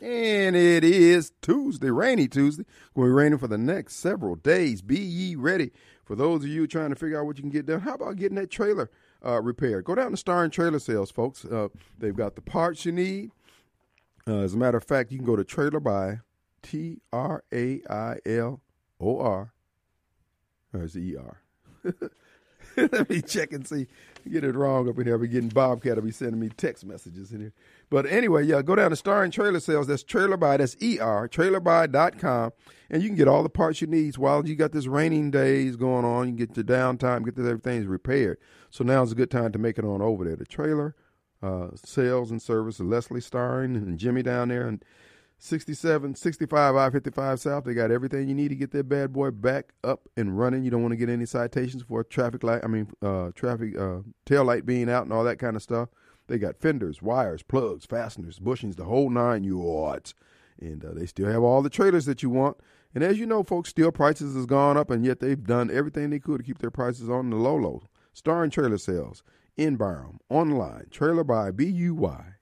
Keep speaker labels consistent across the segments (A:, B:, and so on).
A: And it is Tuesday, rainy Tuesday. Going to be raining for the next several days. Be ye ready. For those of you trying to figure out what you can get done, how about getting that trailer uh, repaired? Go down to Star and Trailer Sales, folks. Uh, they've got the parts you need. Uh, as a matter of fact, you can go to Trailer by T R A I L O R. Or is E R? Let me check and see. Get it wrong up in here. I'll be getting Bobcat. will be sending me text messages in here. But anyway, yeah, go down to Star and Trailer Sales. That's Trailer By. That's ER, trailerby.com. And you can get all the parts you need while you got this raining days going on. You can get your downtime, get this, everything's repaired. So now's a good time to make it on over there. The trailer uh, sales and service, Leslie Starring and Jimmy down there. And 67, 65 I-55 South. They got everything you need to get that bad boy back up and running. You don't want to get any citations for traffic light. I mean, uh, traffic uh, tail light being out and all that kind of stuff. They got fenders, wires, plugs, fasteners, bushings, the whole nine yards. And uh, they still have all the trailers that you want. And as you know, folks, steel prices has gone up, and yet they've done everything they could to keep their prices on the low low. Star and Trailer Sales in Byram, online, trailerbybuy.com.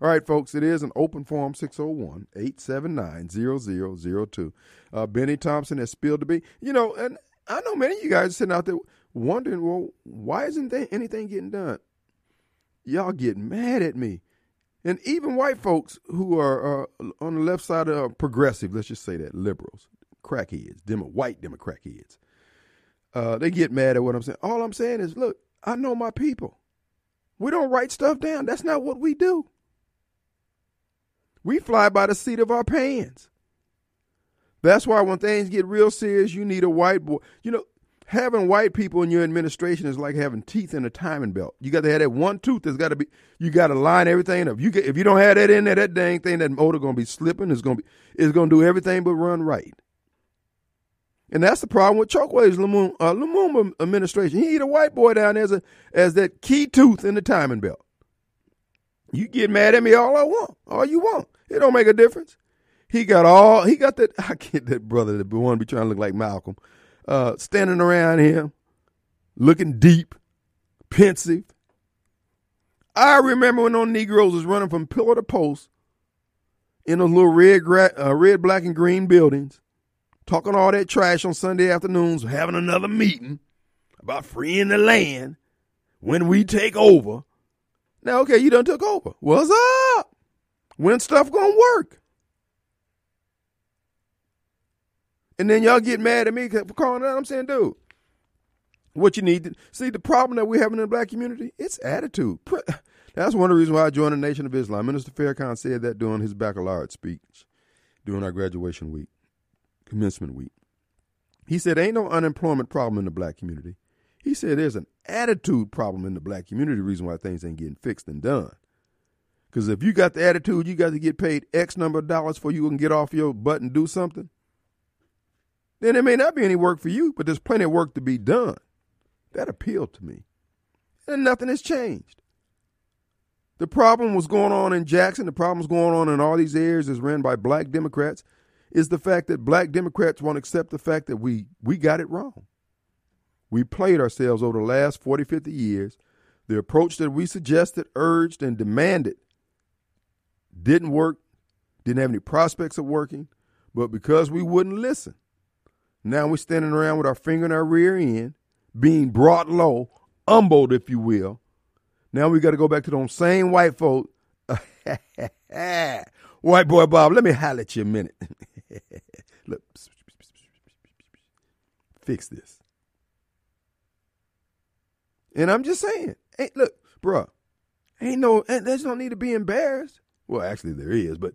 A: All right, folks, it is an open forum 601 879 0002. Uh, Bennie Thompson has spilled the beans. You know, and I know many of you guys sitting out there wondering, well, why isn't there anything getting done? Y'all get mad at me. And even white folks who are uh, on the left side of progressive, let's just say that, liberals, crackheads, Demo, white Democrat heads, uh, they get mad at what I'm saying. All I'm saying is, look, I know my people. We don't write stuff down. That's not what we do. We fly by the seat of our pants. That's why when things get real serious, you need a white boy. You know, having white people in your administration is like having teeth in a timing belt. You got to have that one tooth that's got to be. You got to line everything up. You get, if you don't have that in there, that dang thing, that motor gonna be slipping. It's gonna be. It's gonna do everything but run right. And that's the problem with Chokwe's Lumumba, uh, Lumumba administration. He a white boy down there as, a, as that key tooth in the timing belt. You get mad at me all I want, all you want. It don't make a difference. He got all he got that I get that brother that one be trying to look like Malcolm, uh, standing around him, looking deep, pensive. I remember when those Negroes was running from pillar to post in those little red, uh, red, black, and green buildings, talking all that trash on Sunday afternoons, having another meeting about freeing the land when we take over. Now, okay, you done took over. What's up? When stuff gonna work? And then y'all get mad at me for calling out. I'm saying, dude, what you need to see the problem that we're having in the black community, it's attitude. That's one of the reasons why I joined the Nation of Islam. Minister Farrakhan said that during his baccalaureate speech during our graduation week, commencement week. He said, Ain't no unemployment problem in the black community. He said there's an attitude problem in the black community, the reason why things ain't getting fixed and done. Because if you got the attitude, you got to get paid X number of dollars for you can get off your butt and do something, then there may not be any work for you, but there's plenty of work to be done. That appealed to me. And nothing has changed. The problem was going on in Jackson, the problem's going on in all these areas is ran by black Democrats, is the fact that black Democrats won't accept the fact that we, we got it wrong. We played ourselves over the last 40, 50 years. The approach that we suggested, urged, and demanded didn't work, didn't have any prospects of working, but because we wouldn't listen, now we're standing around with our finger in our rear end, being brought low, humbled, if you will. Now we got to go back to those same white folk. white boy Bob, let me holler at you a minute. Look, fix this. And I'm just saying, hey, look, bruh, ain't no, there's no need to be embarrassed. Well, actually, there is, but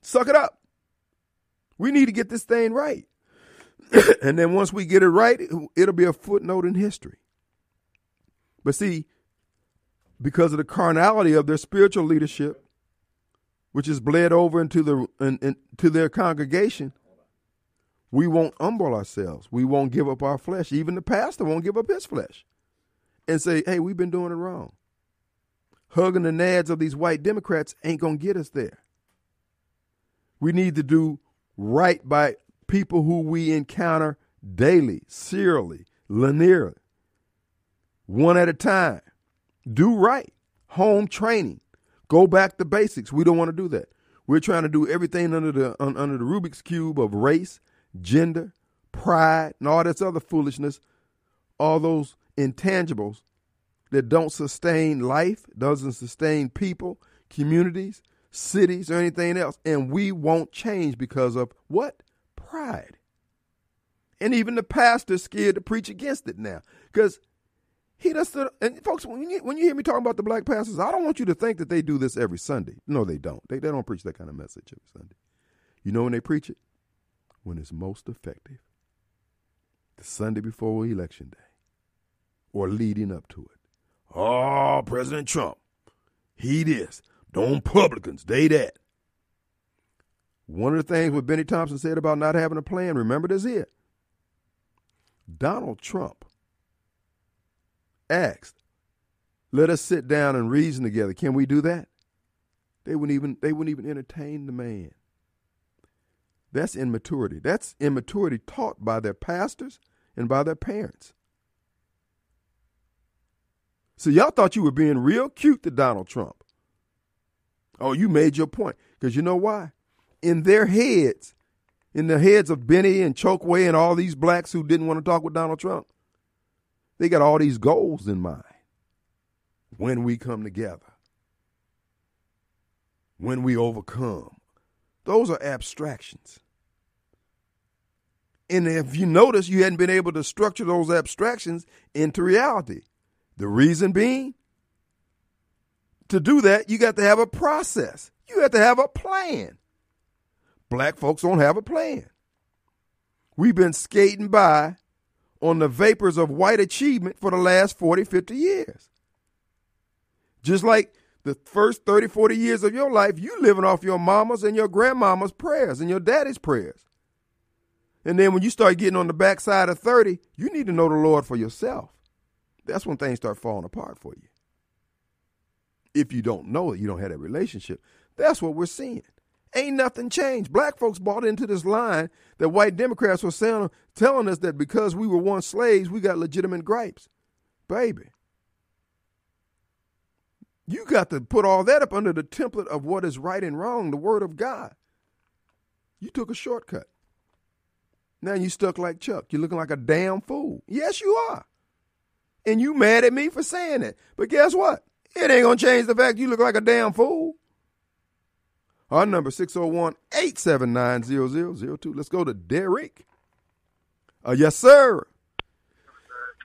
A: suck it up. We need to get this thing right. and then once we get it right, it'll be a footnote in history. But see, because of the carnality of their spiritual leadership, which is bled over into the in, into their congregation, we won't humble ourselves. We won't give up our flesh. Even the pastor won't give up his flesh and say, "Hey, we've been doing it wrong." Hugging the nads of these white Democrats ain't gonna get us there. We need to do right by people who we encounter daily, serially, linearly, one at a time. Do right. Home training. Go back to basics. We don't want to do that. We're trying to do everything under the un, under the Rubik's cube of race, gender, pride, and all this other foolishness, all those intangibles that don't sustain life, doesn't sustain people, communities, cities, or anything else. And we won't change because of what? Pride. And even the pastor's scared to preach against it now. Because he does. And folks, when you, when you hear me talking about the black pastors, I don't want you to think that they do this every Sunday. No, they don't. They, they don't preach that kind of message every Sunday. You know when they preach it? When it's most effective. The Sunday before Election Day or leading up to it. Oh, President Trump, he this. Don't Republicans, they that. One of the things what Bennie Thompson said about not having a plan, remember this here. Donald Trump asked, let us sit down and reason together. Can we do that? They wouldn't even they wouldn't even entertain the man. That's immaturity. That's immaturity taught by their pastors and by their parents. So y'all thought you were being real cute to Donald Trump. Oh, you made your point. Because you know why? In their heads, in the heads of Bennie and Chokwe and all these blacks who didn't want to talk with Donald Trump, they got all these goals in mind. When we come together, when we overcome, those are abstractions. And if you notice, you hadn't been able to structure those abstractions into reality. The reason being, to do that, you got to have a process. You have to have a plan. Black folks don't have a plan. We've been skating by on the vapors of white achievement for the last 40, 50 years. Just like the first 30, 40 years of your life, you living off your mama's and your grandmama's prayers and your daddy's prayers. And then when you start getting on the backside of 30, you need to know the Lord for yourself. That's when things start falling apart for you. If you don't know it, you don't have that relationship. That's what we're seeing. Ain't nothing changed. Black folks bought into this line that white Democrats were saying, telling us that because we were once slaves, we got legitimate gripes. Baby, you got to put all that up under the template of what is right and wrong, the Word of God. You took a shortcut. Now you stuck like Chuck. You're looking like a damn fool. Yes, you are and you mad at me for saying it. But guess what? It ain't gonna change the fact you look like a damn fool. Our number 601-879-0002. Let's go to Derek. Uh, yes, sir.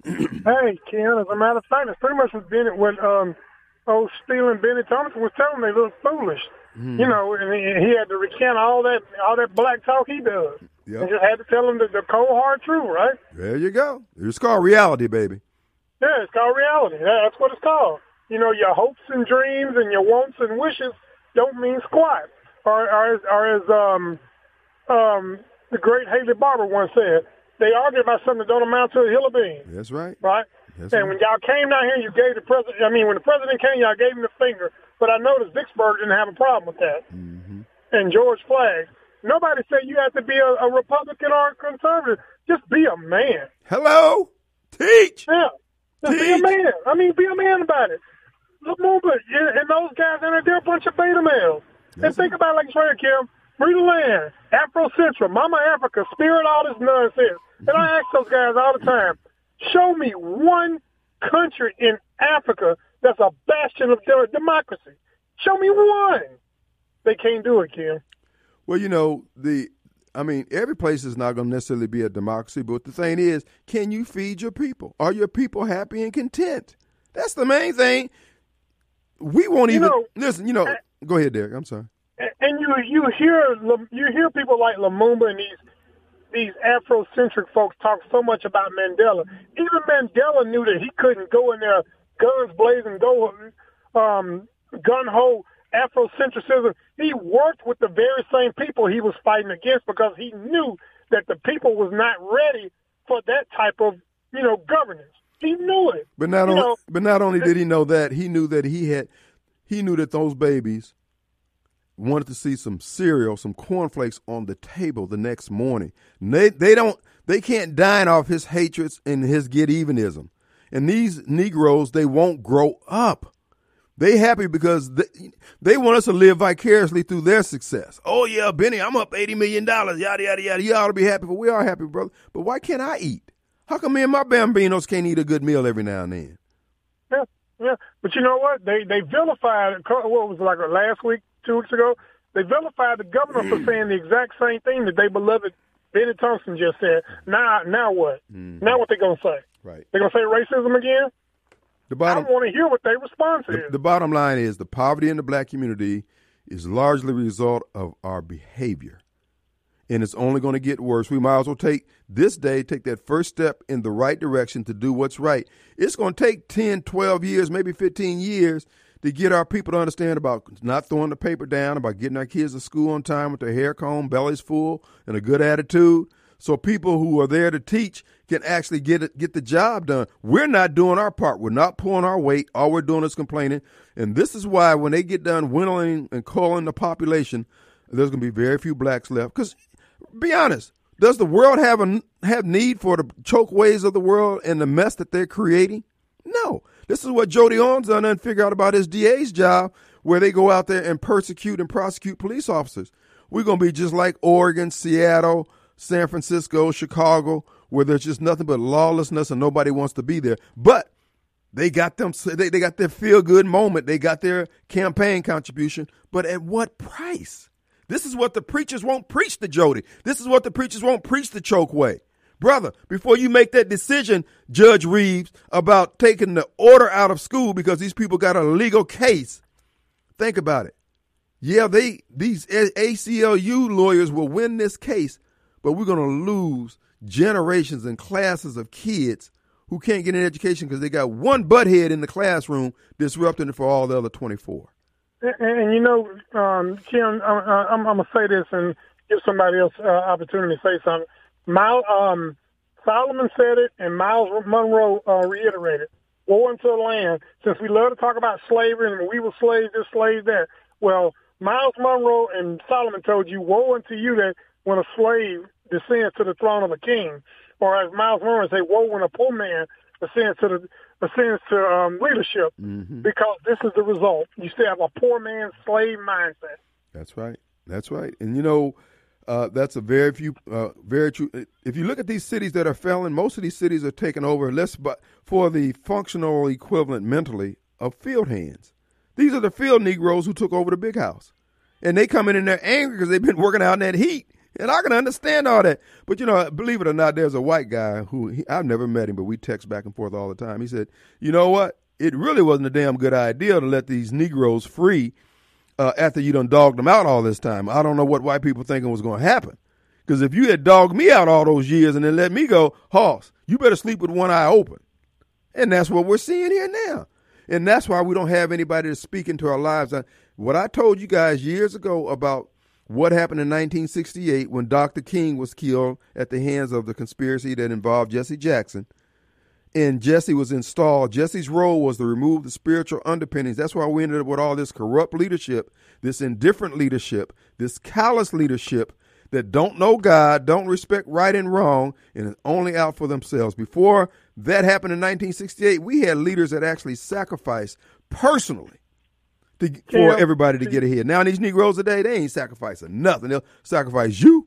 B: hey, Ken, as a matter of fact, it's pretty much what Bennett, what um, old stealing Bennie Thompson was telling me, they look foolish. Mm. You know, and he, he, had to recant all that all that black talk he does. Yep. And just had to tell him the, the cold hard truth, right?
A: There you go. It's called reality, baby.
B: Yeah, it's called reality. That's what it's called. You know, your hopes and dreams and your wants and wishes don't mean squat. Or, or, as, or as um, um, the great Haley Barbour once said, they argue about something that don't amount to a hill of beans.
A: That's right.
B: Right? That's and right. when y'all came down here, you gave the president, I mean, when the president came, y'all gave him the finger. But I noticed Vicksburg didn't have a problem with that. Mm-hmm. And George Flagg. Nobody said you have to be a, a Republican or a conservative. Just be a man.
A: Hello? Teach.
B: Yeah. Just be a man. I mean, be a man about it. Look, Moonbut, and those guys in there, they're a bunch of beta males. Yes, and think about it like Trey Kim, Free the Land, Afro Central, Mama Africa, Spirit, all this nonsense. And I ask those guys all the time, show me one country in Africa that's a bastion of democracy. Show me one. They can't do it, Kim.
A: Well, you know, the I mean, every place is not going to necessarily be a democracy, but the thing is, can you feed your people? Are your people happy and content? That's the main thing. We won't you even know, listen. You know, and, go ahead, Derek. I'm sorry.
B: And you you hear you hear people like Lumumba and these these Afrocentric folks talk so much about Mandela. Even Mandela knew that he couldn't go in there guns blazing, go um, gun ho Afrocentricism, he worked with the very same people he was fighting against because he knew that the people was not ready for that type of, you know, governance. He knew it.
A: But not only, know, but not only did he know that, he knew that he had, he knew that those babies wanted to see some cereal, some cornflakes on the table the next morning. They they don't they can't dine off his hatreds and his get evenism. And these Negroes, they won't grow up They happy because they, they want us to live vicariously through their success. Oh yeah, Bennie, I'm up eighty million dollars. Yada yada yada. You ought to be happy, but we are happy, brother. But why can't I eat? How come me and my bambinos can't eat a good meal every now and then?
B: Yeah, yeah. But you know what? They they vilified. What was it, like last week, two weeks ago? They vilified the governor for saying the exact same thing that they beloved Bennie Thompson just said. Now, now what? Mm-hmm. Now what they gonna say?
A: Right.
B: They gonna say racism again?
A: The bottom,
B: I want to hear what their response
A: the,
B: is.
A: The bottom line is the poverty in the black community is largely a result of our behavior. And it's only going to get worse. We might as well take this day, take that first step in the right direction to do what's right. It's going to take 10, 12 years, maybe 15 years to get our people to understand about not throwing the paper down, about getting our kids to school on time with their hair combed, bellies full, and a good attitude, so people who are there to teach can actually get it, get the job done. We're not doing our part. We're not pulling our weight. All we're doing is complaining. And this is why when they get done winnowing and calling the population, there's going to be very few blacks left. Because, be honest, does the world have a have need for the Chokwes of the world and the mess that they're creating? No. This is what Jody Owens done and figure out about his DA's job, where they go out there and persecute and prosecute police officers. We're to be just like Oregon, Seattle, San Francisco, Chicago, where there's just nothing but lawlessness and nobody wants to be there. But they got them they, they got their feel good moment. They got their campaign contribution. But at what price? This is what the preachers won't preach to Jody. This is what the preachers won't preach the Chokwe. Brother, before you make that decision, Judge Reeves, about taking the order out of school because these people got a legal case, think about it. Yeah, they these ACLU lawyers will win this case, but we're going to lose generations and classes of kids who can't get an education because they got one butthead in the classroom disrupting it for all the other 24.
B: And, and you know, um, Kim, I'm, I'm, I'm going to say this and give somebody else uh, opportunity to say something. Myles, um, Solomon said it, and Myles Munroe uh, reiterated. Woe unto the land, since we love to talk about slavery and we were slaves this, slaves that. Well, Myles Munroe and Solomon told you, woe unto you that when a slave descends to the throne of a king, or as Myles Munroe say, woe when a poor man ascends to the ascends to um, leadership, mm-hmm. because this is the result. You still have a poor man's slave mindset.
A: That's right. That's right. And you know, uh, that's a very few, uh, very true. If you look at these cities that are failing, most of these cities are taken over less, but for the functional equivalent mentally of field hands. These are the field Negroes who took over the big house, and they come in and they're angry because they've been working out in that heat and I can understand all that. But you know, believe it or not, there's a white guy who he, I've never met him, but we text back and forth all the time. He said, "You know what? It really wasn't a damn good idea to let these Negroes free uh, after you done dogged them out all this time. I don't know what white people thinking was going to happen. Because if you had dogged me out all those years and then let me go, Hoss, you better sleep with one eye open. And that's what we're seeing here now. And that's why we don't have anybody to speak into our lives. What I told you guys years ago about what happened in 1968 when Dr. King was killed at the hands of the conspiracy that involved Jesse Jackson. And Jesse was installed. Jesse's role was to remove the spiritual underpinnings. That's why we ended up with all this corrupt leadership, this indifferent leadership, this callous leadership that don't know God, don't respect right and wrong, and is only out for themselves. Before that happened in 1968, we had leaders that actually sacrificed personally to, for everybody to get ahead. Now these Negroes today, they ain't sacrificing nothing. They'll sacrifice you.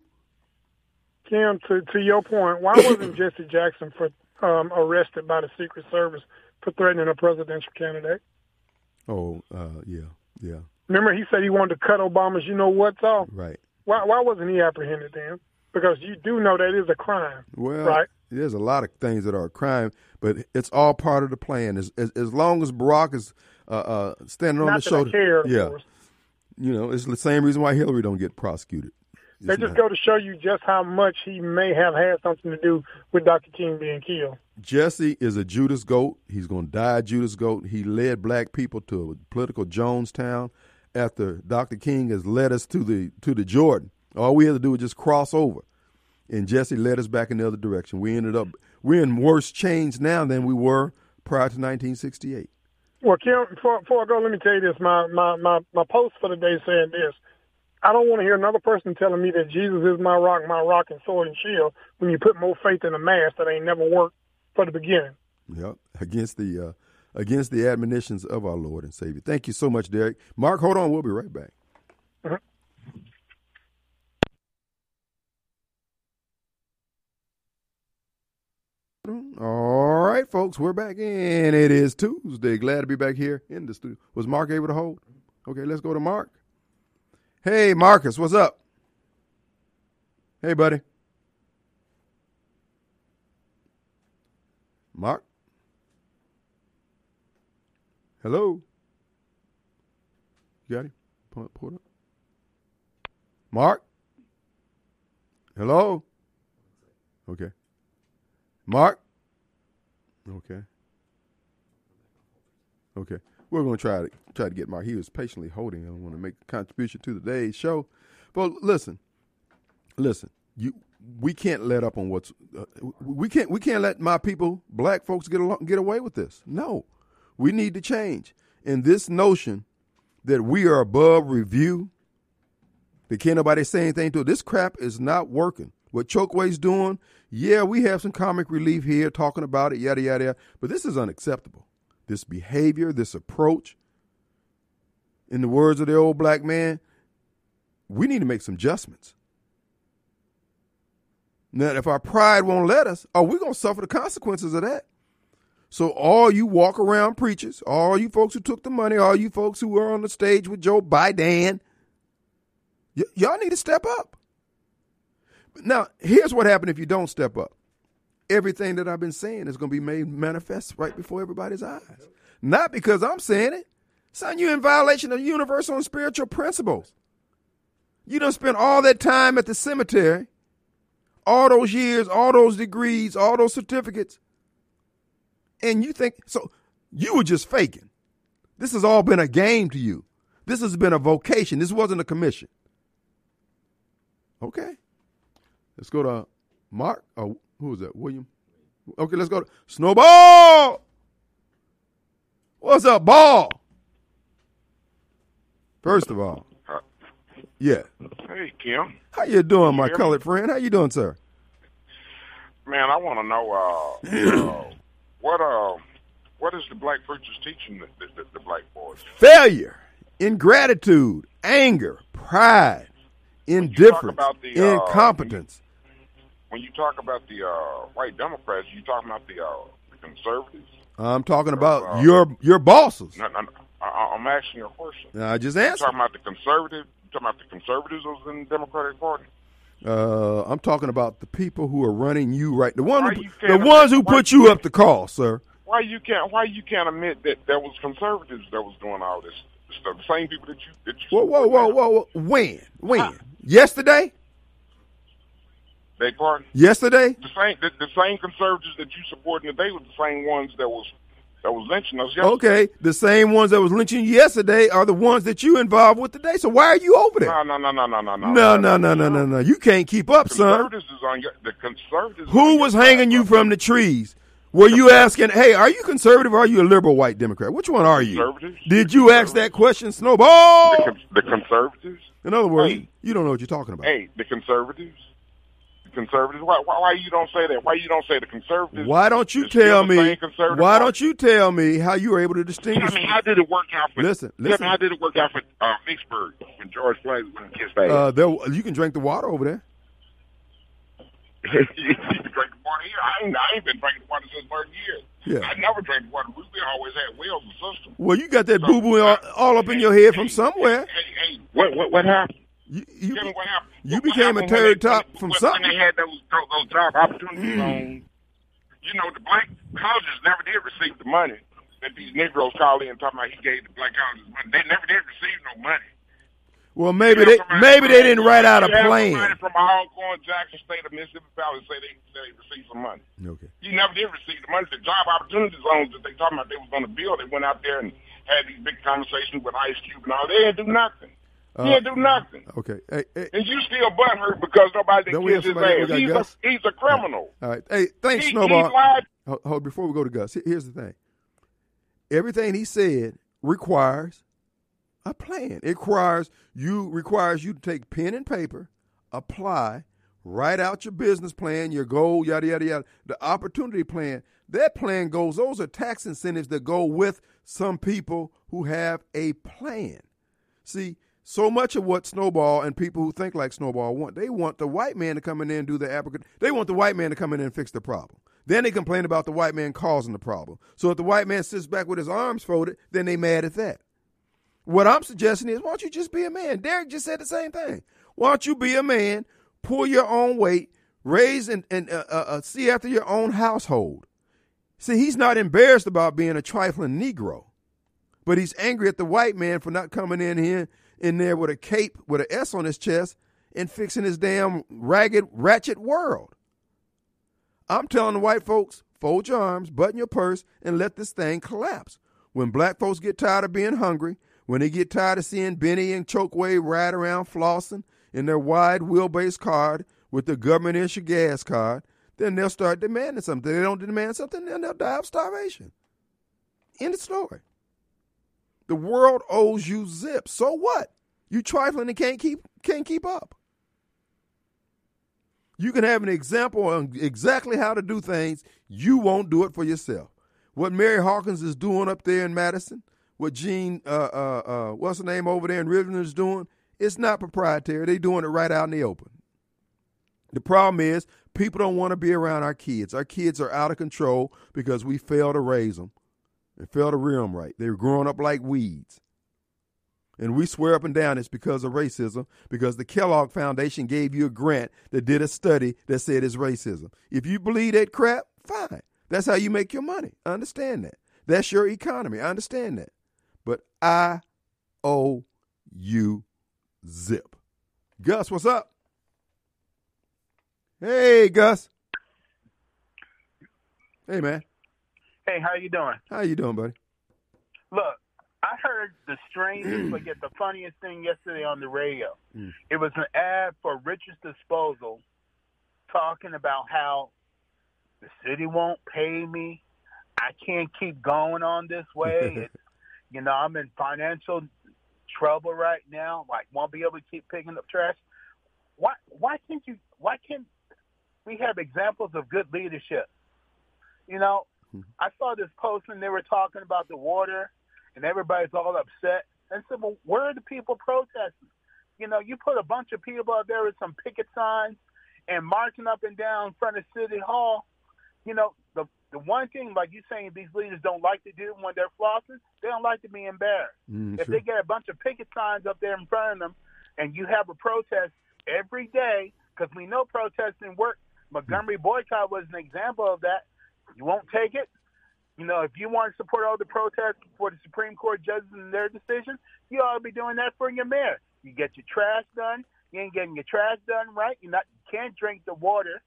B: Kim, to to your point, why wasn't Jesse Jackson for um, arrested by the Secret Service for threatening a presidential candidate?
A: Oh, uh, yeah, yeah.
B: Remember, he said he wanted to cut Obama's you know what's off.
A: Right.
B: Why why wasn't he apprehended then? Because you do know that is a crime.
A: Well,
B: right.
A: There's a lot of things that are a crime, but it's all part of the plan. As as, as long as Barack is uh, uh, standing
B: Not
A: on the shoulder.
B: Care,
A: yeah, you know, it's the same reason why Hillary don't get prosecuted.
B: It's they just not. go to show you just how much he may have had something to do with Dr. King being killed.
A: Jesse is a Judas goat. He's going to die Judas goat. He led black people to a political Jonestown after Dr. King has led us to the to the Jordan. All we had to do was just cross over. And Jesse led us back in the other direction. We ended up we're in worse change now than we were prior to 1968.
B: Well, Kim, before, before I go, let me tell you this. My, my, my, my post for the day saying this. I don't want to hear another person telling me that Jesus is my rock, my rock and sword and shield when you put more faith in a mask that ain't never worked for the beginning.
A: Yep, against the uh, against the admonitions of our Lord and Savior. Thank you so much, Derek. Mark, hold on. We'll be right back. All right, folks, we're back in. It is Tuesday. Glad to be back here in the studio. Was Mark able to hold? Okay, let's go to Mark. Hey, Marcus, what's up? Hey, buddy. Mark? Hello? You got him? Pull, pull up. Mark? Hello? Okay. Mark? Okay. Okay. We're going to try to try to get Mark. He was patiently holding. I want to make a contribution to today's show. But listen, listen. You, we can't let up on what's. Uh, we can't. We can't let my people, black folks, get along, get away with this. No, we need to change. And this notion that we are above review, that can't nobody say anything to. This crap is not working. What Chokwe's doing, yeah, we have some comic relief here talking about it, yada, yada, yada. But this is unacceptable. This behavior, this approach, in the words of the old black man, we need to make some adjustments. Now, if our pride won't let us, are we going to suffer the consequences of that? So, all you walk around preachers, all you folks who took the money, all you folks who were on the stage with Joe Biden, y- y'all need to step up. Now, here's what happened if you don't step up. Everything that I've been saying is going to be made manifest right before everybody's eyes. Not because I'm saying it. Son, you're in violation of universal and spiritual principles. You don't spend all that time at the cemetery, all those years, all those degrees, all those certificates, and you think so you were just faking. This has all been a game to you. This has been a vocation. This wasn't a commission. Okay. Let's go to Mark. Oh, who is that? William. Okay, let's go to Snowball. What's up, ball? First of all, yeah.
C: Hey, Kim.
A: How you doing, my colored friend? How you doing, sir?
C: Man, I want to know uh, uh, what uh, what is the black preachers teaching the, the, the black boys?
A: Failure, ingratitude, anger, pride, indifference,
C: about the, uh,
A: incompetence.
C: When you talk about the uh, white Democrats, you talking about the, uh, the conservatives?
A: I'm talking about
C: uh,
A: your your bosses.
C: No, no, no, I, I'm asking you a question.
A: I just answered.
C: talking about the conservative? Talking about the conservatives in the Democratic Party?
A: Uh, I'm talking about the people who are running you right. The one, who, the ones who put
C: you
A: up the call, sir.
C: Why you can't? Why you can't admit that there was conservatives that was doing all this stuff? The same people that you that you
A: Whoa, whoa, whoa, whoa, whoa. When? When? Yesterday?
C: Beg pardon?
A: Yesterday?
C: The same the, the same conservatives that you supporting today were the same ones that was that was lynching us yesterday.
A: Okay, the same ones that was lynching you yesterday are the ones that you involved with today. So why are you over there?
C: No, no, no, no, no, no, no.
A: No, no, no, no, no, no. You can't keep up, son.
C: Conservatives is on your, the conservatives.
A: Who was hanging you from the trees? Were you asking, hey, are you conservative or are you a liberal white Democrat? Which one are you?
C: Conservatives.
A: Did you ask that question, Snowball?
C: The, con- the conservatives.
A: In other words,
C: Hey.
A: you don't know what you're talking about.
C: Hey, the conservatives. Conservatives. Why, why, why you don't say that? Why you don't say the conservatives?
A: Why don't you tell me? Why don't you tell me how you were able to distinguish?
C: me how did it work out for?
A: Listen, listen.
C: how did it work out for uh, Vicksburg when George Floyd was kissed ass?
A: Uh, there, you can drink the water over there.
C: you can drink the water here. I ain't, I ain't been drinking water since 30 years.
A: Yeah.
C: I never drank water. We always had wells and systems.
A: Well, you got that boo boo all, all up in your head from somewhere.
C: Hey, hey, what, what, what happened?
A: You, you,
C: what happened.
A: you
C: What
A: became a
C: happened when
A: turd top from
C: when,
A: something.
C: When they had those, those, those job opportunity loans, mm. you know, the black colleges never did receive the money that these Negroes call in talking about he gave the black colleges money. They never did receive no money.
A: well, maybe they maybe they didn't write out a plan.
C: Somebody from Alcorn, Jackson State of Mississippi Valley say they say they received some money.
A: Okay.
C: You never did receive the money. The job opportunity zones that they talking about they was going to build, they went out there and had these big conversations with Ice Cube and all. They didn't do nothing.
A: Uh,
C: he didn't do nothing.
A: Okay. Hey, hey,
C: And you still butthurt because nobody
A: Don't we
C: did kiss his ass.
A: we
C: a, he's a criminal.
A: all right. Hey, thanks,
C: He,
A: Snowball.
C: he
A: hold- before we go to Gus, here's the thing. Everything he said requires a plan. It requires you requires you to take pen and paper, apply, write out your business plan, your goal, yada, yada, yada, the opportunity plan. That plan goes, those are tax incentives that go with some people who have a plan. See, so much of what Snowball and people who think like Snowball want, they want the white man to come in and do the applicant. They want the white man to come in and fix the problem. Then they complain about the white man causing the problem. So if the white man sits back with his arms folded, then they mad at that. What I'm suggesting is, why don't you just be a man? Derek just said the same thing. Why don't you be a man, pull your own weight, raise and, and uh, uh, uh see after your own household? See, he's not embarrassed about being a trifling Negro, but he's angry at the white man for not coming in here in there with a cape with an S on his chest and fixing his damn ragged, ratchet world. I'm telling the white folks, fold your arms, button your purse, and let this thing collapse. When black folks get tired of being hungry, when they get tired of seeing Bennie and Chokwe ride around flossing in their wide wheelbase card with the government issued gas card, then they'll start demanding something. They don't demand something, then they'll die of starvation. End of story. The world owes you zip. So what? You trifling and can't keep can't keep up. You can have an example on exactly how to do things. You won't do it for yourself. What Mary Hawkins is doing up there in Madison, what Gene, uh, uh, uh, what's the name over there in Richmond is doing, it's not proprietary. They're doing it right out in the open. The problem is people don't want to be around our kids. Our kids are out of control because we fail to raise them and fail to rear them right. They were growing up like weeds. And we swear up and down it's because of racism, because the Kellogg Foundation gave you a grant that did a study that said it's racism. If you believe that crap, fine. That's how you make your money. I understand that. That's your economy. I understand that. But I owe you zip. Gus, what's up? Hey, Gus. Hey, man.
D: Hey, how you doing?
A: How you doing, buddy?
D: Look, I heard the strangest but yet the funniest thing yesterday on the radio. Mm. It was an ad for Richard's Disposal talking about how the city won't pay me. I can't keep going on this way. you know, I'm in financial trouble right now. Like, won't be able to keep picking up trash. Why? Why can't you? Why can't we have examples of good leadership? You know. I saw this post and they were talking about the water, and everybody's all upset. And said, well, where are the people protesting? You know, you put a bunch of people out there with some picket signs and marching up and down in front of City Hall. You know, the the one thing, like you saying, these leaders don't like to do when they're flossing, they don't like to be embarrassed. Mm, if sure. they get a bunch of picket signs up there in front of them, and you have a protest every day, because we know protesting work. Montgomery boycott was an example of that. You won't take it. You know, if you want to support all the protests for the Supreme Court judges and their decision, you ought to be doing that for your mayor. You get your trash done. You ain't getting your trash done right. You're not. You can't drink the water.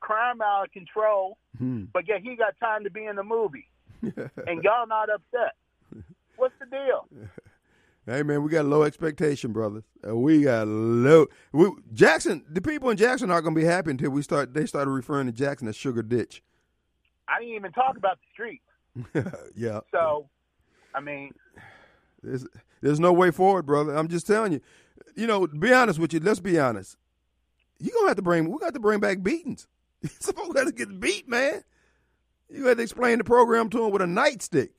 D: Crime out of control. Hmm. But yet he got time to be in the movie, and y'all not upset. What's the deal?
A: Hey man, we got low expectation, brothers. Uh, we got low. We, Jackson, the people in Jackson aren't gonna be happy until we start. They started referring to Jackson as Sugar Ditch.
D: I didn't even talk about the streets.
A: yeah.
D: So, I mean,
A: there's there's no way forward, brother. I'm just telling you. You know, be honest with you. Let's be honest. You gonna have to bring. We got to bring back beatings. You supposed to get beat, man. You had to explain the program to him with a nightstick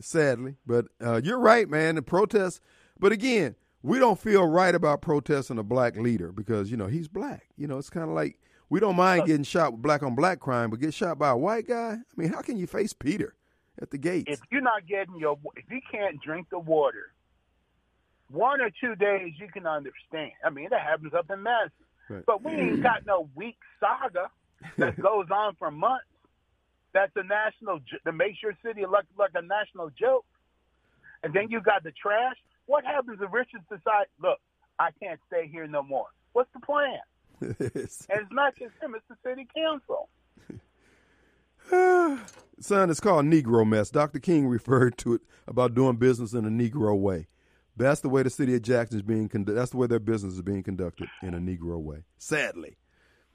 A: sadly. But uh, you're right, man. The protests, but again, we don't feel right about protesting a black leader because you know he's black. You know, it's kind of like we don't mind getting shot with black on black crime, but get shot by a white guy. I mean, how can you face Peter at the gates?
D: If you're not getting your, if you can't drink the water, one or two days you can understand. I mean, that happens up in Madison, right. but we ain't got no weak saga that goes on for months that's a national that makes your city look like a national joke. And then you got the trash. What happens if Richards decides, look, I can't stay here no more? What's the plan? And it's not just him; it's the city council.
A: Son, it's called Negro mess. Dr. King referred to it about doing business in a Negro way. That's the way the city of Jackson is being conducted. That's the way their business is being conducted in a Negro way. Sadly,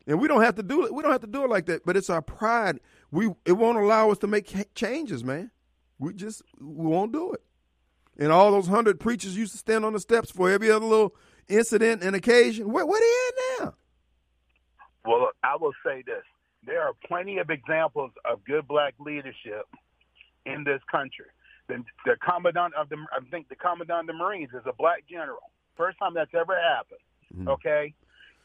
A: and we don't have to do it. We don't have to do it like that. But it's our pride. We it won't allow us to make changes, man. We just we won't do it. And all those hundred preachers used to stand on the steps for every other little incident and occasion. Where where they at now?
D: Well, I will say this: there are plenty of examples of good black leadership in this country. The, the commandant of the, I think the commandant of the Marines is a black general. First time that's ever happened.
A: Mhm.
D: Okay,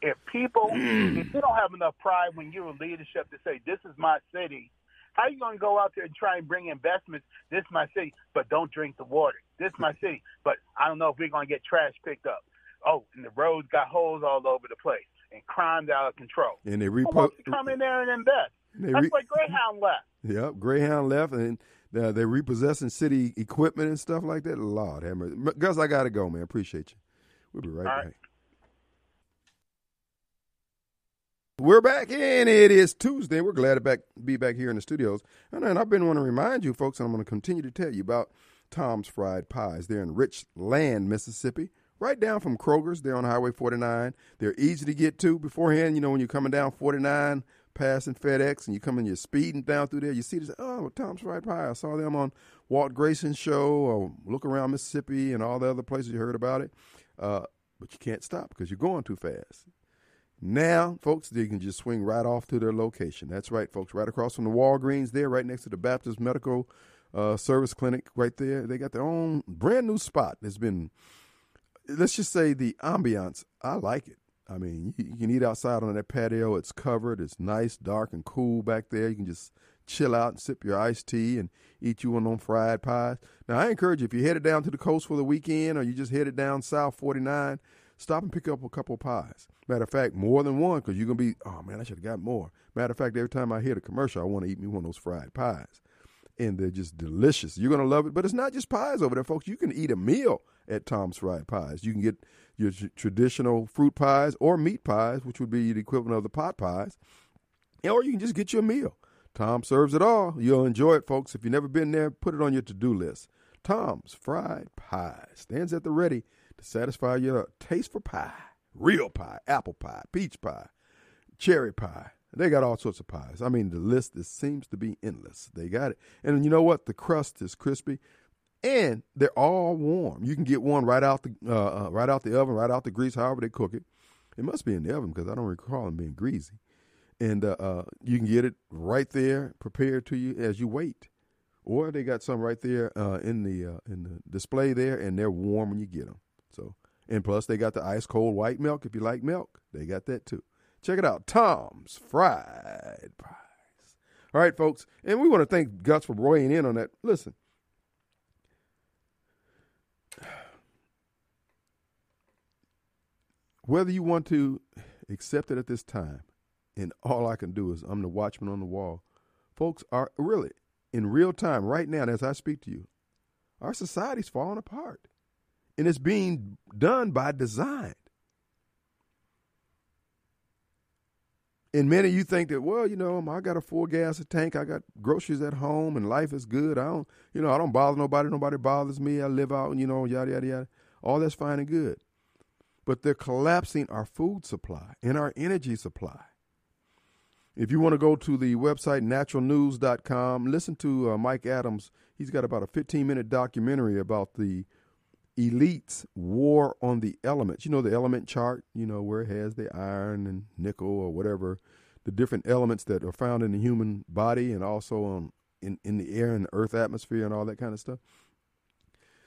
D: if people, if you don't have enough pride when you're in leadership to say this is my city, how are you gonna go out there and try and bring investments? This is my city, but don't drink the water. This is my city, but I don't know if we're gonna get trash picked up. Oh, and the roads got holes all over the place, and crime's out of control.
A: And they repo.
D: to come in there and invest?
A: They
D: That's
A: re-
D: why Greyhound left.
A: Yep, Greyhound left, and uh, they're repossessing city equipment and stuff like that. Lord have mercy. Gus, I got to go, man. Appreciate you. We'll be right
D: All
A: back.
D: right.
A: We're back in. It is Tuesday. We're glad to back, be back here in the studios. And, and I've been wanting to remind you, folks, and I'm going to continue to tell you about Tom's Fried Pies. They're in Richland, Mississippi, right down from Kroger's. They're on Highway 49. They're easy to get to. Beforehand, you know, when you're coming down 49, passing FedEx, and you come in, you're speeding down through there, you see this, oh, Tom's Fried Pie. I saw them on Walt Grayson's show, or Look Around Mississippi, and all the other places you heard about it. Uh, but you can't stop because you're going too fast. Now, folks, they can just swing right off to their location. That's right, folks, right across from the Walgreens there, right next to the Baptist Medical uh, Service Clinic right there. They got their own brand new spot. It's been, let's just say the ambiance, I like it. I mean, you, you can eat outside on that patio. It's covered. It's nice, dark, and cool back there. You can just chill out and sip your iced tea and eat you one them fried pies. Now, I encourage you, if you're headed down to the coast for the weekend or you just headed down South 49, stop and pick up a couple of pies. Matter of fact, more than one, because you're going to be, oh man, I should have got more. Matter of fact, every time I hear the commercial, I want to eat me one of those fried pies. And they're just delicious. You're to love it. But it's not just pies over there, folks. You can eat a meal at Tom's Fried Pies. You can get your tr- traditional fruit pies or meat pies, which would be the equivalent of the pot pies. Or you can just get your meal. Tom serves it all. You'll enjoy it, folks. If you've never been there, put it on your to do list. Tom's Fried Pie stands at the ready to satisfy your taste for pie. Real pie, apple pie, peach pie, cherry pie. They got all sorts of pies. I mean, the list this seems to be endless. They got it. And you know what? The crust is crispy and they're all warm. You can get one right out the uh, uh, right out the oven, right out the grease, however they cook it. It must be in the oven because I don't recall them being greasy. And uh, uh, you can get it right there, prepared to you as you wait. Or they got some right there uh, in the uh, in the display there, and they're warm when you get them. So, and plus they got the ice cold white milk. If you like milk, they got that too. Check it out, Tom's Fried Pies. All right, folks, and we want to thank Gus for weighing in on that. Listen, whether you want to accept it at this time, and all I can do is I'm the watchman on the wall. Folks are really in real time right now as I speak to you. Our society's falling apart, and it's being done by design. And many you think that, well, you know, I got a full gas tank, I got groceries at home, and life is good. I don't, you know, I don't bother nobody. Nobody bothers me. I live out, and you know, yada yada yada. All that's fine and good, but they're collapsing our food supply and our energy supply. If you want to go to the website naturalnews.com, listen to uh, Mike Adams. He's got about a 15 minute documentary about the elites' war on the elements. You know, the element chart, you know, where it has the iron and nickel or whatever, the different elements that are found in the human body and also on, in, in the air and the earth atmosphere and all that kind of stuff.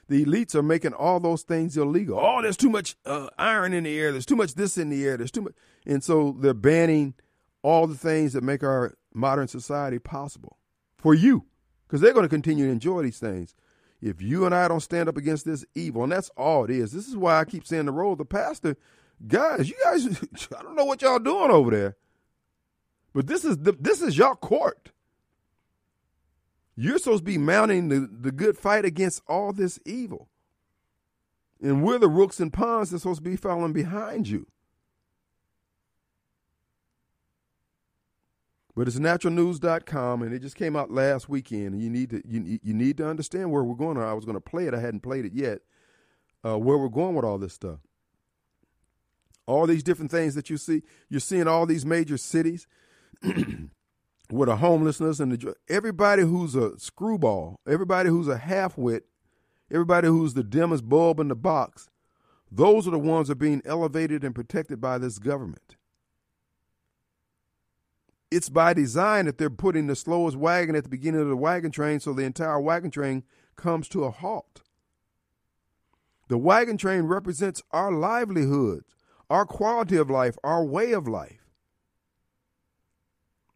A: The elites are making all those things illegal. Oh, there's too much uh, iron in the air. There's too much this in the air. There's too much. And so they're banning all the things that make our modern society possible for you because they're going to continue to enjoy these things. If you and I don't stand up against this evil, and that's all it is. This is why I keep saying the role of the pastor, guys, you guys, I don't know what y'all doing over there, but this is the, this is your court. You're supposed to be mounting the, the good fight against all this evil. And we're the rooks and pawns that's supposed to be following behind you. But it's naturalnews.com and it just came out last weekend and you need to you, you need to understand where we're going. I was going to play it. I hadn't played it yet. Uh, where we're going with all this stuff. All these different things that you see, you're seeing all these major cities with a homelessness and the, everybody who's a screwball, everybody who's a halfwit, everybody who's the dimmest bulb in the box, those are the ones that are being elevated and protected by this government. It's by design that they're putting the slowest wagon at the beginning of the wagon train so the entire wagon train comes to a halt. The wagon train represents our livelihoods, our quality of life, our way of life.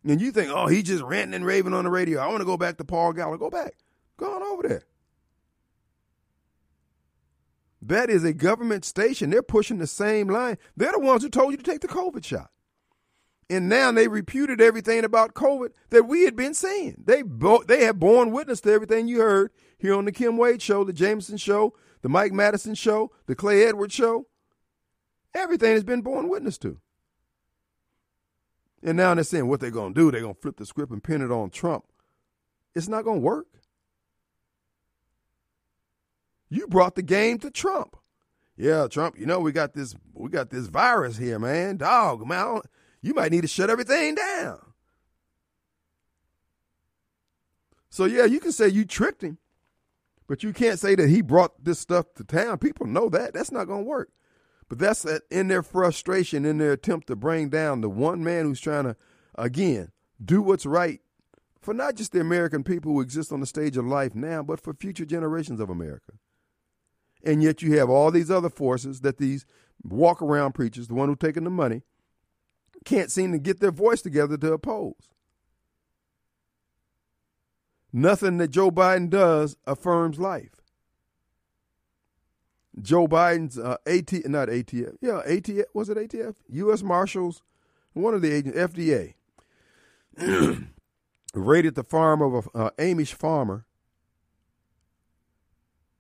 A: And you think, oh, he's just ranting and raving on the radio. I want to go back to Paul Gallo. Go back. Go on over there. That is a government station. They're pushing the same line. They're the ones who told you to take the COVID shot. And now they reputed everything about COVID that we had been saying. They bo- they have borne witness to everything you heard here on the Kim Wade show, the Jameson show, the Mike Madison show, the Clay Edwards show. Everything has been borne witness to. And now they're saying what they're going to do. They're going to flip the script and pin it on Trump. It's not going to work. You brought the game to Trump. Yeah, Trump, you know we got this we got this virus here, man. Dog, man, you might need to shut everything down. So yeah, you can say you tricked him, but you can't say that he brought this stuff to town. People know that. That's not going to work. But that's in their frustration, in their attempt to bring down the one man who's trying to, again, do what's right for not just the American people who exist on the stage of life now, but for future generations of America. And yet you have all these other forces that these walk around preachers, the one who taking the money, can't seem to get their voice together to oppose. Nothing that Joe Biden does affirms life. Joe Biden's uh, AT, not ATF, yeah, ATF, was it ATF? U.S. Marshals, one of the agents, FDA, raided the farm of a uh, Amish farmer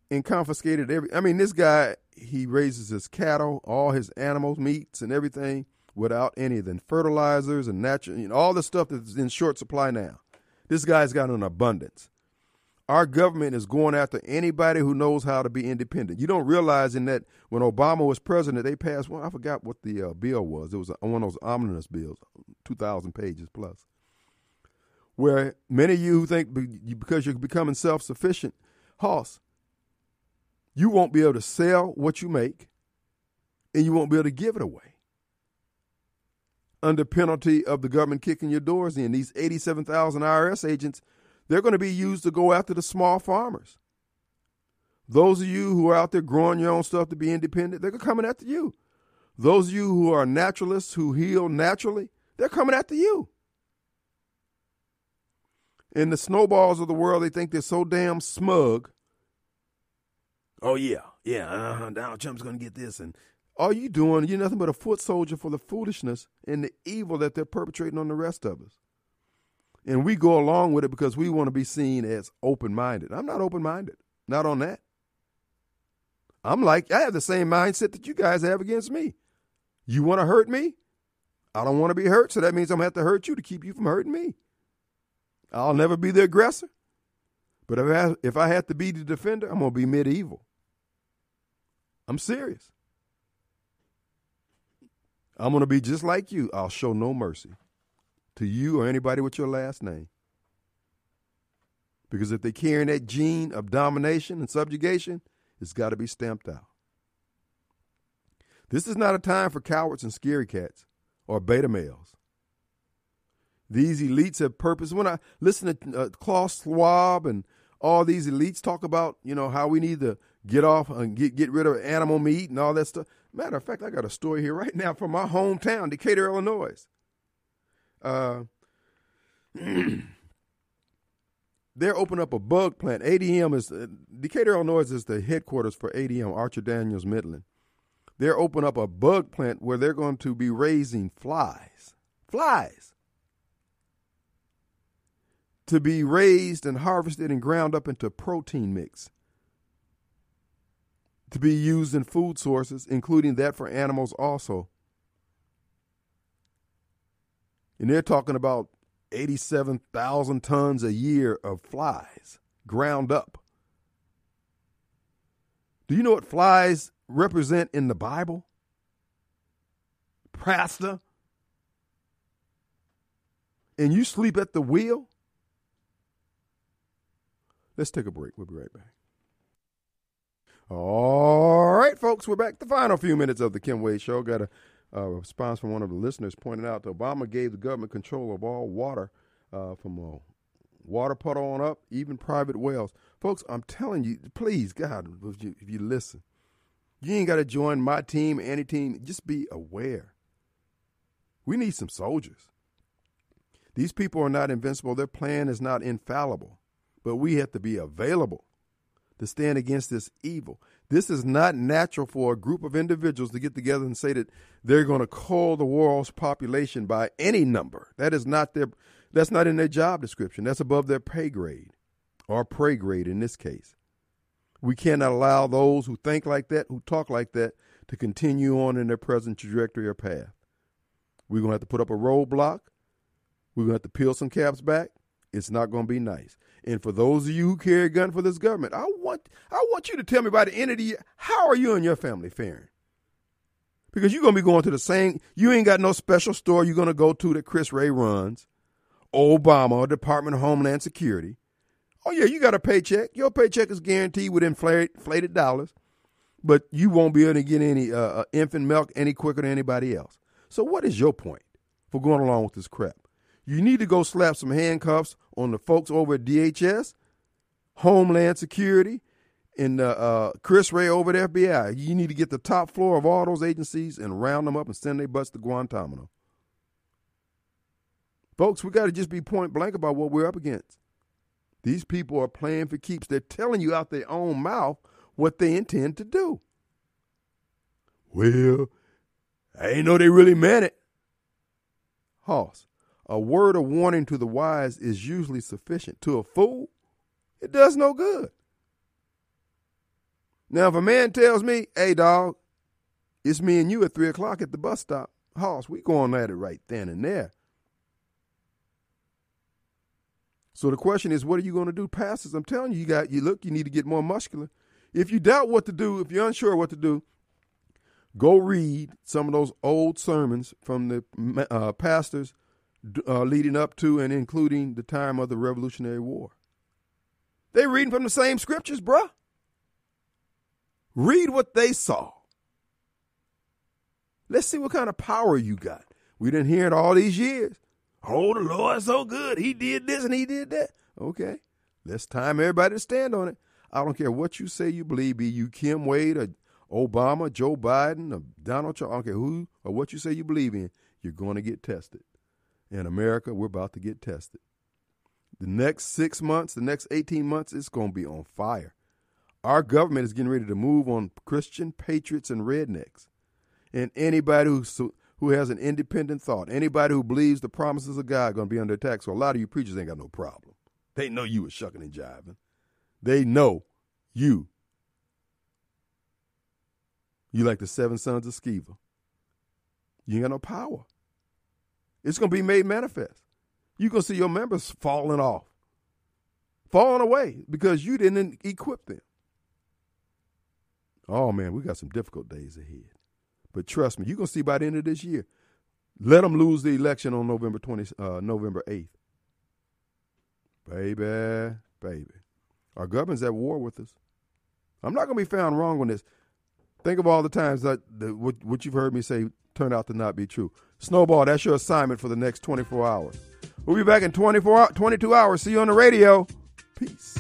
A: and confiscated every. I mean, this guy he raises his cattle, all his animals, meats, and everything without any of the fertilizers and natural, you know, all the stuff that's in short supply now. This guy's got an abundance. Our government is going after anybody who knows how to be independent. You don't realize in that when Obama was president, they passed one. I forgot what the uh, bill was. It was one of those omnibus bills, two thousand pages plus, where many of you who think because you're becoming self-sufficient, Hoss, you won't be able to sell what you make, and you won't be able to give it away under penalty of the government kicking your doors in. These 87,000 IRS agents they're going to be used to go after the small farmers. Those of you who are out there growing your own stuff to be independent, they're coming after you. Those of you who are naturalists who heal naturally, they're coming after you. And the snowballs of the world, they think they're so damn smug. Oh yeah, yeah, uh, Donald Trump's going to get this, and all you doing, you're nothing but a foot soldier for the foolishness and the evil that they're perpetrating on the rest of us. And we go along with it because we want to be seen as open minded. I'm not open minded, not on that. I'm like, I have the same mindset that you guys have against me. You want to hurt me? I don't want to be hurt, so that means I'm going to have to hurt you to keep you from hurting me. I'll never be the aggressor. But if I, if I have to be the defender, I'm going to be medieval. I'm serious. I'm going to be just like you. I'll show no mercy to you or anybody with your last name. Because if they're carrying that gene of domination and subjugation, it's got to be stamped out. This is not a time for cowards and scary cats or beta males. These elites have purpose. When I listen to uh, Klaus Schwab and all these elites talk about, you know, how we need to get off and get, get rid of animal meat and all that stuff. Matter of fact, I got a story here right now from my hometown, Decatur, Illinois. Uh, they're opening up a bug plant. ADM is uh, Decatur, Illinois is the headquarters for ADM, Archer Daniels Midland. They're opening up a bug plant where they're going to be raising flies. Flies. To be raised and harvested and ground up into protein mix. To be used in food sources, including that for animals also. And they're talking about 87,000 tons a year of flies ground up. Do you know what flies represent in the Bible? Pasta. And you sleep at the wheel? Let's take a break. We'll be right back. All right, folks, we're back. The final few minutes of the Kim Wade Show. Got a response from one of the listeners pointed out that Obama gave the government control of all water uh, from a water puddle on up, even private wells. Folks, I'm telling you, please, God, if you, if you listen, you ain't got to join my team, any team. Just be aware. We need some soldiers. These people are not invincible. Their plan is not infallible, but we have to be available to stand against this evil. This is not natural for a group of individuals to get together and say that they're going to cull the world's population by any number. That is not their that's not in their job description. That's above their pay grade or prey grade in this case. We cannot allow those who think like that, who talk like that, to continue on in their present trajectory or path. We're going to have to put up a roadblock. We're going to have to peel some caps back. It's not going to be nice. And for those of you who carry a gun for this government, I want I want you to tell me by the end of the year, how are you and your family faring? Because you're gonna be going to the same you ain't got no special store you're gonna go to that Chris Wray runs, Obama Department of Homeland Security. Oh yeah, you got a paycheck. Your paycheck is guaranteed with inflated dollars, but you won't be able to get any uh, uh, infant milk any quicker than anybody else. So what is your point for going along with this crap? You need to go slap some handcuffs on the folks over at DHS, Homeland Security, and uh, uh, Chris Wray over at FBI. You need to get the top floor of all those agencies and round them up and send their butts to Guantanamo. Folks, we got to just be point blank about what we're up against. These people are playing for keeps. They're telling you out their own mouth what they intend to do. Well, I ain't know they really meant it. Hoss, a word of warning to the wise is usually sufficient. To a fool, it does no good. Now, if a man tells me, hey, dog, it's me and you at 3 o'clock at the bus stop, Hoss, we going at it right then and there. So the question is, what are you going to do? Pastors, I'm telling you, you got you look, you need to get more muscular. If you doubt what to do, if you're unsure what to do, go read some of those old sermons from the uh, pastors uh, leading up to and including the time of the Revolutionary War. They reading from the same scriptures, bruh. Read what they saw. Let's see what kind of power you got. We didn't hear it all these years. Oh, the Lord's so good. He did this and he did that. Okay. Let's time everybody to stand on it. I don't care what you say you believe, be you Kim Wade or Obama, Joe Biden, or Donald Trump. I don't care who or what you say you believe in. You're going to get tested in America, we're about to get tested. The next six months, the next 18 months, it's going to be on fire. Our government is getting ready to move on Christian patriots and rednecks. And anybody who, who has an independent thought, anybody who believes the promises of God going to be under attack. So a lot of you preachers ain't got no problem. They know you were shucking and jiving. They know you. You like the seven sons of Sceva. You ain't got no power. It's going to be made manifest. You're going to see your members falling off, falling away because you didn't equip them. Oh, man, we got some difficult days ahead. But trust me, you're going to see by the end of this year, let them lose the election on November 20, uh, November 8th. Baby, baby. Our government's at war with us. I'm not going to be found wrong on this. Think of all the times that the, what, what you've heard me say turned out to not be true. Snowball, that's your assignment for the next 24 hours. We'll be back in 24, 22 hours. See you on the radio. Peace.